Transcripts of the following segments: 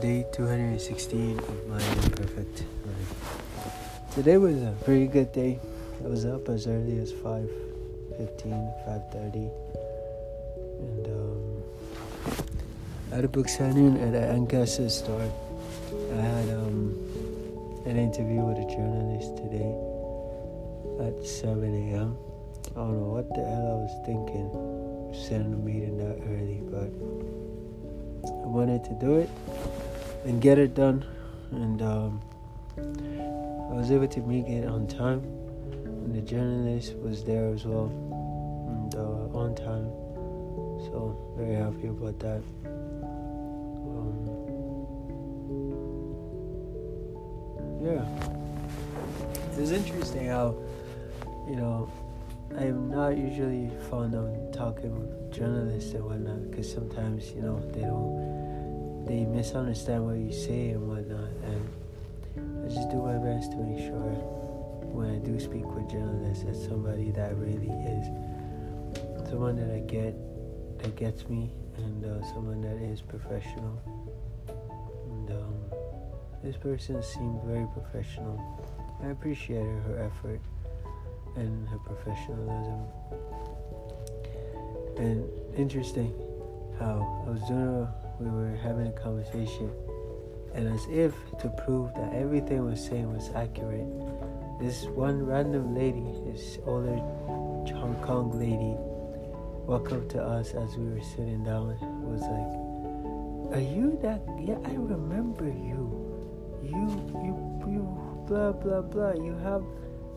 day 216 of my imperfect life. Today was a pretty good day. I was up as early as 5.15, 5.30. And um, I had a book signing at an Ancaster store. I had um, an interview with a journalist today at 7 a.m. I don't know what the hell I was thinking, setting a meeting that early, but I wanted to do it and get it done. And um, I was able to make it on time. And the journalist was there as well and uh, on time. So, very happy about that. Um, yeah. It's interesting how, you know, I'm not usually fond of talking with journalists and whatnot because sometimes, you know, they don't, they misunderstand what you say and whatnot. And I just do my best to make sure when I do speak with journalists it's somebody that really is someone that I get, that gets me, and uh, someone that is professional. And um, this person seemed very professional. I appreciated her effort and her professionalism. And interesting how I was doing a, we were having a conversation, and as if to prove that everything was saying was accurate, this one random lady, this older Hong Kong lady, walked up to us as we were sitting down. Was like, "Are you that? Yeah, I remember you. You, you, you. Blah blah blah. You have."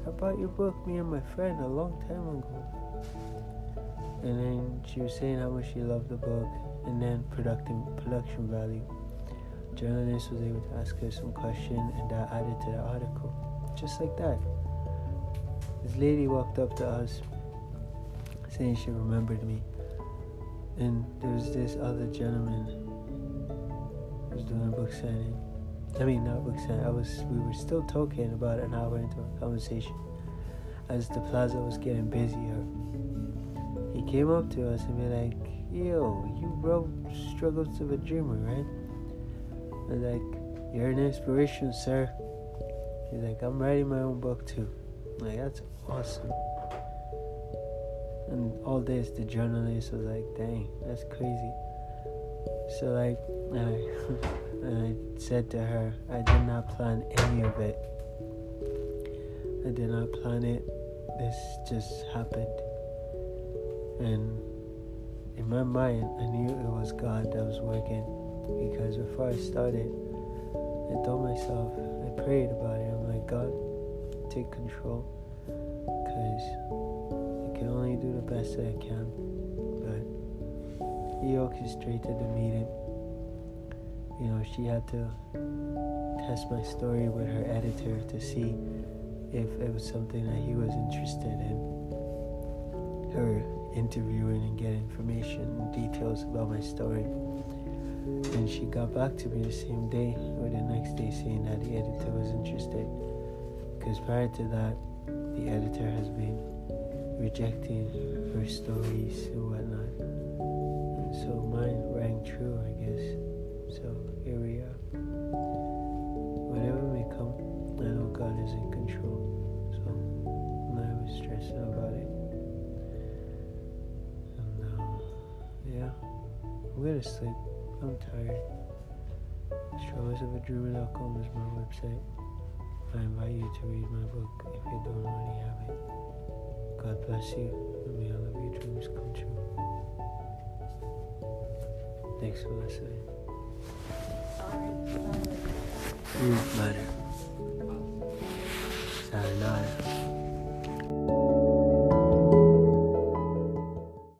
I bought your book, me and my friend, a long time ago. And then she was saying how much she loved the book, and then production production value. Journalist was able to ask her some question, and that added to the article, just like that. This lady walked up to us, saying she remembered me, and there was this other gentleman who was doing a book signing. I mean, not book signing. I was. We were still talking about an hour into our conversation, as the plaza was getting busier. Came up to us and be like, "Yo, you wrote Struggles of a Dreamer, right?" I was like, "You're an inspiration, sir." He's like, "I'm writing my own book too." Like, that's awesome. And all this, the journalist was like, "Dang, that's crazy." So like, I, I said to her, I did not plan any of it. I did not plan it. This just happened. And in my mind, I knew it was God that was working because before I started, I told myself, I prayed about it. I'm like, God, take control because I can only do the best that I can. But He orchestrated the meeting you know, she had to test my story with her editor to see if it was something that he was interested in. Her interviewing and get information and details about my story. And she got back to me the same day or the next day saying that the editor was interested. Because prior to that, the editor has been rejecting her stories and whatnot. And so mine I'm gonna sleep. I'm tired. Strugglesofadreamer.com is my website. I invite you to read my book if you don't already have it. God bless you, and may all of your dreams come true. Thanks for listening. Mm, butter. Sayonara.